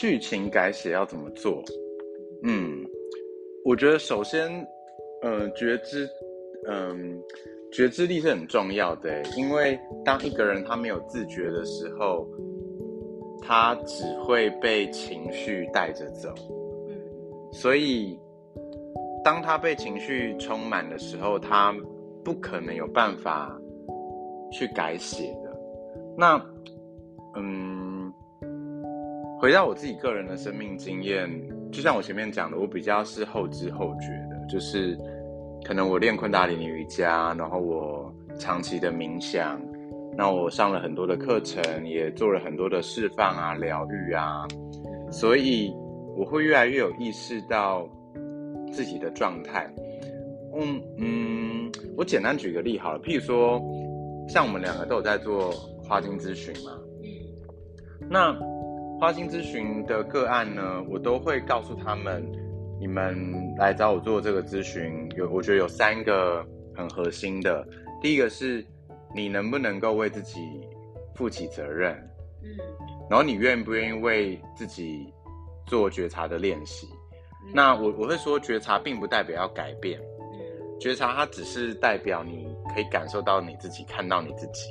剧情改写要怎么做？嗯，我觉得首先，呃，觉知，嗯，觉知力是很重要的，因为当一个人他没有自觉的时候，他只会被情绪带着走。嗯，所以当他被情绪充满的时候，他不可能有办法去改写的。那，嗯。回到我自己个人的生命经验，就像我前面讲的，我比较是后知后觉的，就是可能我练昆达里尼瑜伽，然后我长期的冥想，那我上了很多的课程，也做了很多的释放啊、疗愈啊，所以我会越来越有意识到自己的状态。嗯嗯，我简单举个例好了，譬如说，像我们两个都有在做花精咨询嘛，嗯，那。花心咨询的个案呢，我都会告诉他们，你们来找我做这个咨询，有我觉得有三个很核心的。第一个是，你能不能够为自己负起责任？嗯，然后你愿不愿意为自己做觉察的练习？那我我会说，觉察并不代表要改变，觉察它只是代表你可以感受到你自己，看到你自己。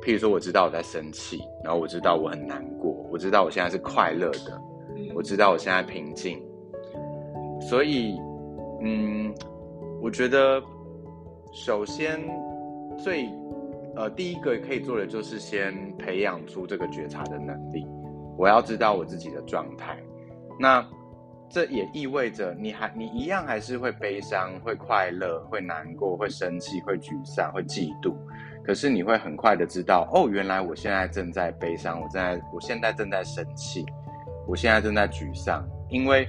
譬如说，我知道我在生气，然后我知道我很难过，我知道我现在是快乐的，我知道我现在平静。所以，嗯，我觉得首先最呃第一个可以做的就是先培养出这个觉察的能力。我要知道我自己的状态，那这也意味着你还你一样还是会悲伤、会快乐、会难过、会生气、会沮丧、会嫉妒。可是你会很快的知道，哦，原来我现在正在悲伤，我正在，我现在正在生气，我现在正在沮丧，因为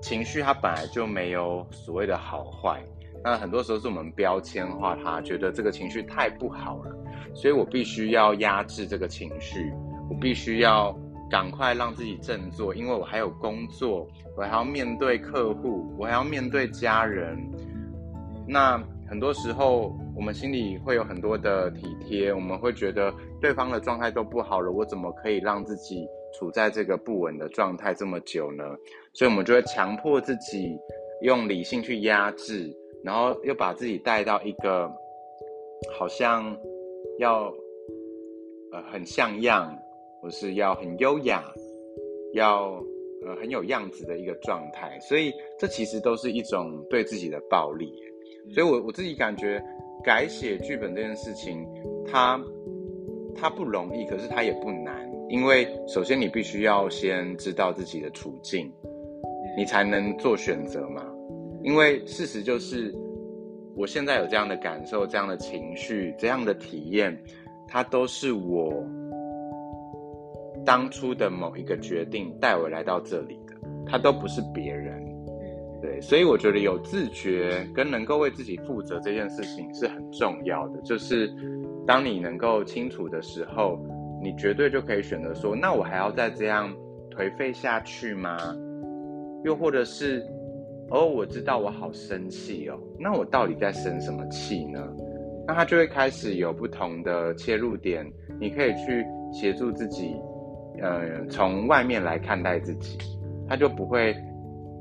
情绪它本来就没有所谓的好坏，那很多时候是我们标签化它，觉得这个情绪太不好了，所以我必须要压制这个情绪，我必须要赶快让自己振作，因为我还有工作，我还要面对客户，我还要面对家人，那很多时候。我们心里会有很多的体贴，我们会觉得对方的状态都不好了，我怎么可以让自己处在这个不稳的状态这么久呢？所以，我们就会强迫自己用理性去压制，然后又把自己带到一个好像要呃很像样，或是要很优雅，要呃很有样子的一个状态。所以，这其实都是一种对自己的暴力。所以我我自己感觉。改写剧本这件事情，它它不容易，可是它也不难，因为首先你必须要先知道自己的处境，你才能做选择嘛。因为事实就是，我现在有这样的感受、这样的情绪、这样的体验，它都是我当初的某一个决定带我来到这里的，它都不是别人。所以我觉得有自觉跟能够为自己负责这件事情是很重要的。就是当你能够清楚的时候，你绝对就可以选择说：那我还要再这样颓废下去吗？又或者是，哦，我知道我好生气哦，那我到底在生什么气呢？那他就会开始有不同的切入点，你可以去协助自己，呃，从外面来看待自己，他就不会。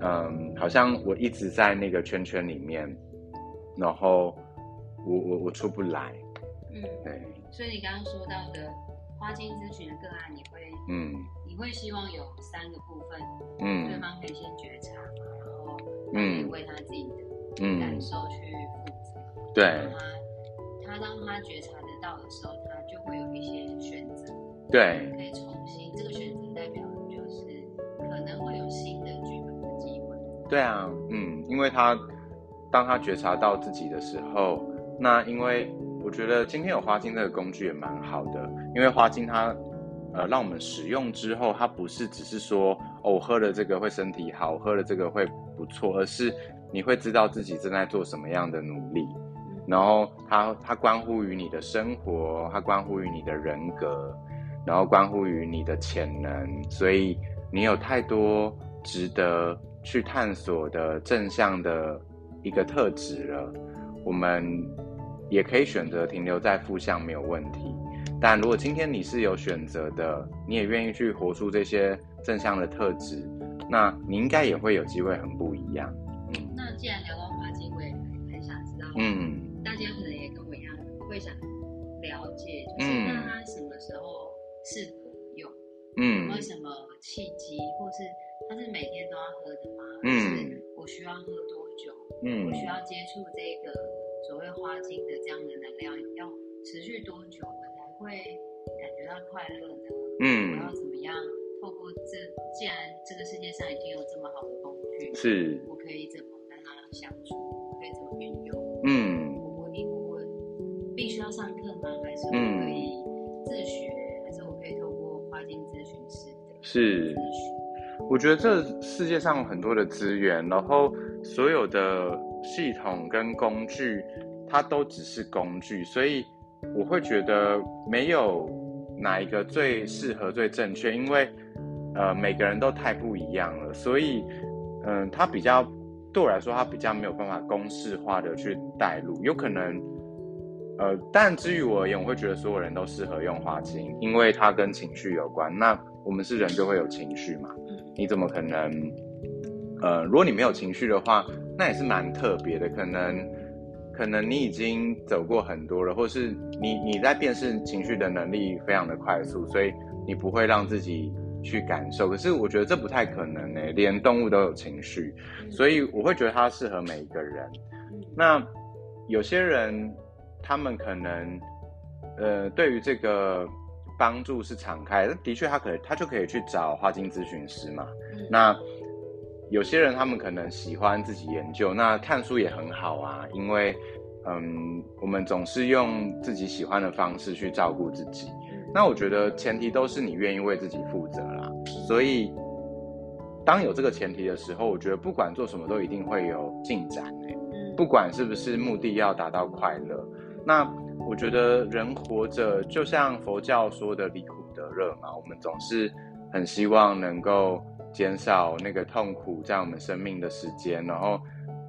嗯，好像我一直在那个圈圈里面，然后我我我出不来。嗯，对。所以你刚刚说到的花精咨询的个案，你会嗯，你会希望有三个部分，嗯，对方可以先觉察嘛，然后嗯，为他自己的感受去负责。对。他他当他觉察得到的时候，他就会有一些选择。对。对啊，嗯，因为他当他觉察到自己的时候，那因为我觉得今天有花精这个工具也蛮好的，因为花精它呃让我们使用之后，它不是只是说哦，我喝了这个会身体好，喝了这个会不错，而是你会知道自己正在做什么样的努力，然后它它关乎于你的生活，它关乎于你的人格，然后关乎于你的潜能，所以你有太多值得。去探索的正向的一个特质了，我们也可以选择停留在负向没有问题。但如果今天你是有选择的，你也愿意去活出这些正向的特质，那你应该也会有机会很不一样。嗯，那既然聊到花精，我也很想知道，嗯，大家可能也跟我一样会想了解，就是那它什么时候适合用？嗯，有没有什么契机，或是它是每天都要喝的吗？嗯，我需要喝多久？嗯，我需要接触这个所谓花精的这样的能量要持续多久我才？会感觉到快乐的，嗯，我要怎么样透过这？既然这个世界上已经有这么好的工具，是，我可以怎么跟它相处？可以怎么运用？嗯，我一我问，必须要上课吗？还是我可以自学？还是我可以透过花精咨询师的是？我觉得这世界上很多的资源，然后所有的系统跟工具，它都只是工具，所以。我会觉得没有哪一个最适合、最正确，因为呃每个人都太不一样了，所以嗯，它比较对我来说，它比较没有办法公式化的去带入。有可能呃，但至于我而言，我会觉得所有人都适合用花精，因为它跟情绪有关。那我们是人，就会有情绪嘛？你怎么可能呃，如果你没有情绪的话，那也是蛮特别的，可能。可能你已经走过很多了，或是你你在辨识情绪的能力非常的快速，所以你不会让自己去感受。可是我觉得这不太可能呢，连动物都有情绪，所以我会觉得它适合每一个人。那有些人他们可能呃对于这个帮助是敞开，的确他可他就可以去找花精咨询师嘛。那有些人他们可能喜欢自己研究，那看书也很好啊，因为，嗯，我们总是用自己喜欢的方式去照顾自己。那我觉得前提都是你愿意为自己负责啦。所以，当有这个前提的时候，我觉得不管做什么都一定会有进展诶。不管是不是目的要达到快乐，那我觉得人活着就像佛教说的离苦得乐嘛，我们总是很希望能够。减少那个痛苦在我们生命的时间，然后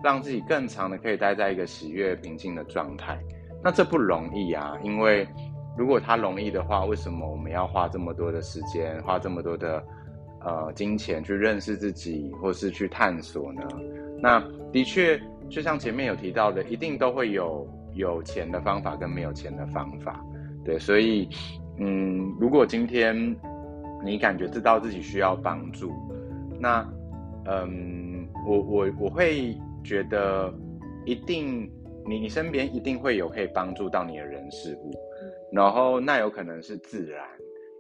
让自己更长的可以待在一个喜悦平静的状态。那这不容易啊，因为如果它容易的话，为什么我们要花这么多的时间，花这么多的呃金钱去认识自己，或是去探索呢？那的确，就像前面有提到的，一定都会有有钱的方法跟没有钱的方法。对，所以嗯，如果今天你感觉知道自己需要帮助，那，嗯，我我我会觉得，一定你你身边一定会有可以帮助到你的人事物，然后那有可能是自然，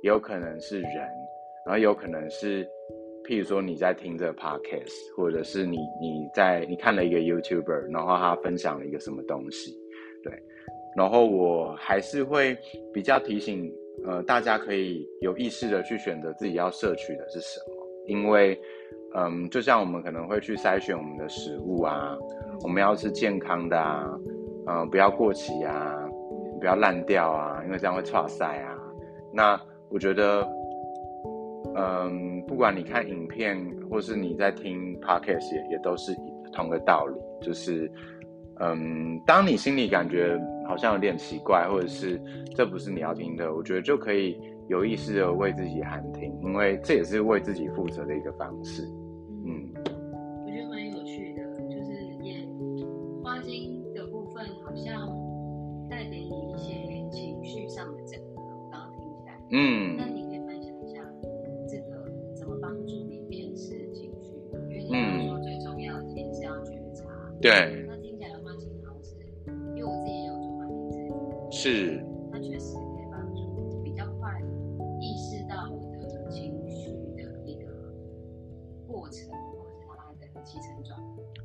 也有可能是人，然后有可能是，譬如说你在听这 podcast，或者是你你在你看了一个 YouTuber，然后他分享了一个什么东西，对，然后我还是会比较提醒，呃，大家可以有意识的去选择自己要摄取的是什么。因为，嗯，就像我们可能会去筛选我们的食物啊，我们要吃健康的啊，嗯，不要过期啊，不要烂掉啊，因为这样会差塞啊。那我觉得，嗯，不管你看影片或是你在听 podcast，也也都是同个道理，就是，嗯，当你心里感觉好像有点奇怪，或者是这不是你要听的，我觉得就可以。有意识的为自己喊停，因为这也是为自己负责的一个方式。嗯，我觉得蛮有趣的，就是也花精的部分好像带给你一些情绪上的整合。我刚刚听起来，嗯，那你可以分享一下这个怎么帮助你辨识情绪？因为你刚刚说最重要的其实是要觉察。对。是。它确实。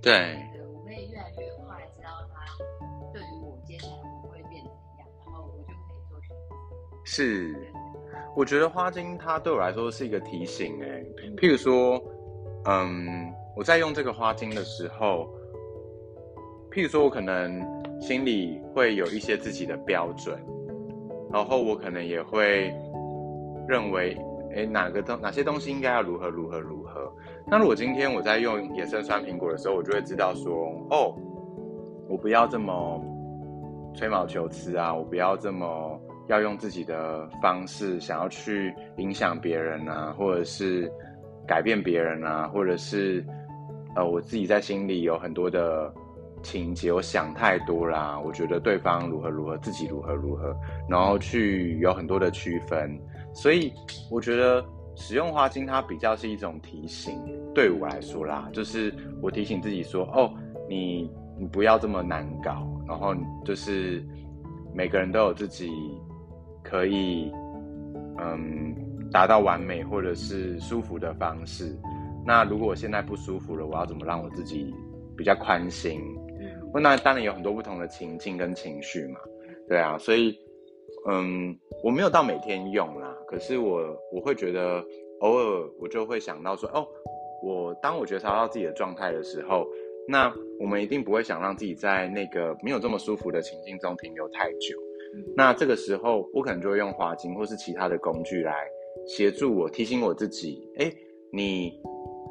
对，我会越来越快知道他对于我接下来我会变怎样，然后我就可以做选择。是，我觉得花精它对我来说是一个提醒，哎，譬如说，嗯，我在用这个花精的时候，譬如说我可能心里会有一些自己的标准，然后我可能也会认为。哎，哪个东哪些东西应该要如何如何如何？那如果今天我在用野生酸苹果的时候，我就会知道说，哦，我不要这么吹毛求疵啊，我不要这么要用自己的方式想要去影响别人啊，或者是改变别人啊，或者是呃我自己在心里有很多的情节，我想太多啦。我觉得对方如何如何，自己如何如何，然后去有很多的区分。所以我觉得使用花精它比较是一种提醒，对我来说啦，就是我提醒自己说，哦，你你不要这么难搞，然后就是每个人都有自己。可以，嗯，达到完美或者是舒服的方式。那如果我现在不舒服了，我要怎么让我自己比较宽心？嗯，那当然有很多不同的情境跟情绪嘛。对啊，所以，嗯，我没有到每天用啦。可是我我会觉得，偶尔我就会想到说，哦，我当我觉察到自己的状态的时候，那我们一定不会想让自己在那个没有这么舒服的情境中停留太久。那这个时候，我可能就会用花精或是其他的工具来协助我，提醒我自己：哎，你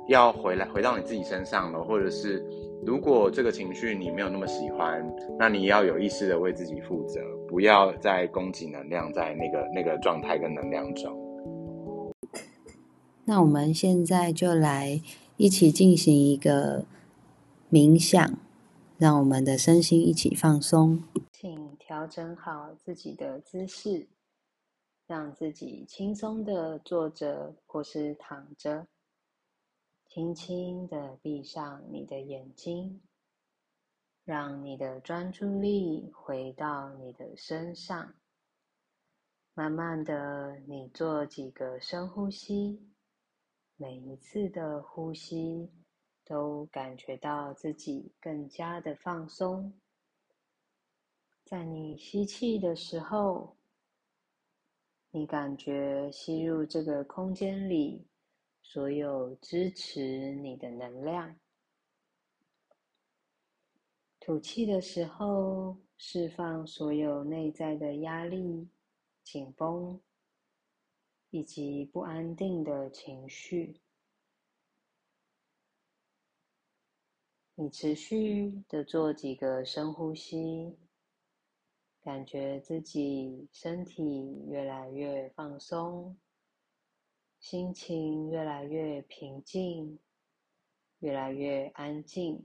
要回来，回到你自己身上了。或者是，如果这个情绪你没有那么喜欢，那你要有意识的为自己负责，不要再供给能量在那个那个状态跟能量中。那我们现在就来一起进行一个冥想，让我们的身心一起放松。请调整好自己的姿势，让自己轻松的坐着或是躺着，轻轻的闭上你的眼睛，让你的专注力回到你的身上。慢慢的，你做几个深呼吸，每一次的呼吸都感觉到自己更加的放松。在你吸气的时候，你感觉吸入这个空间里所有支持你的能量；吐气的时候，释放所有内在的压力、紧绷以及不安定的情绪。你持续的做几个深呼吸。感觉自己身体越来越放松，心情越来越平静，越来越安静。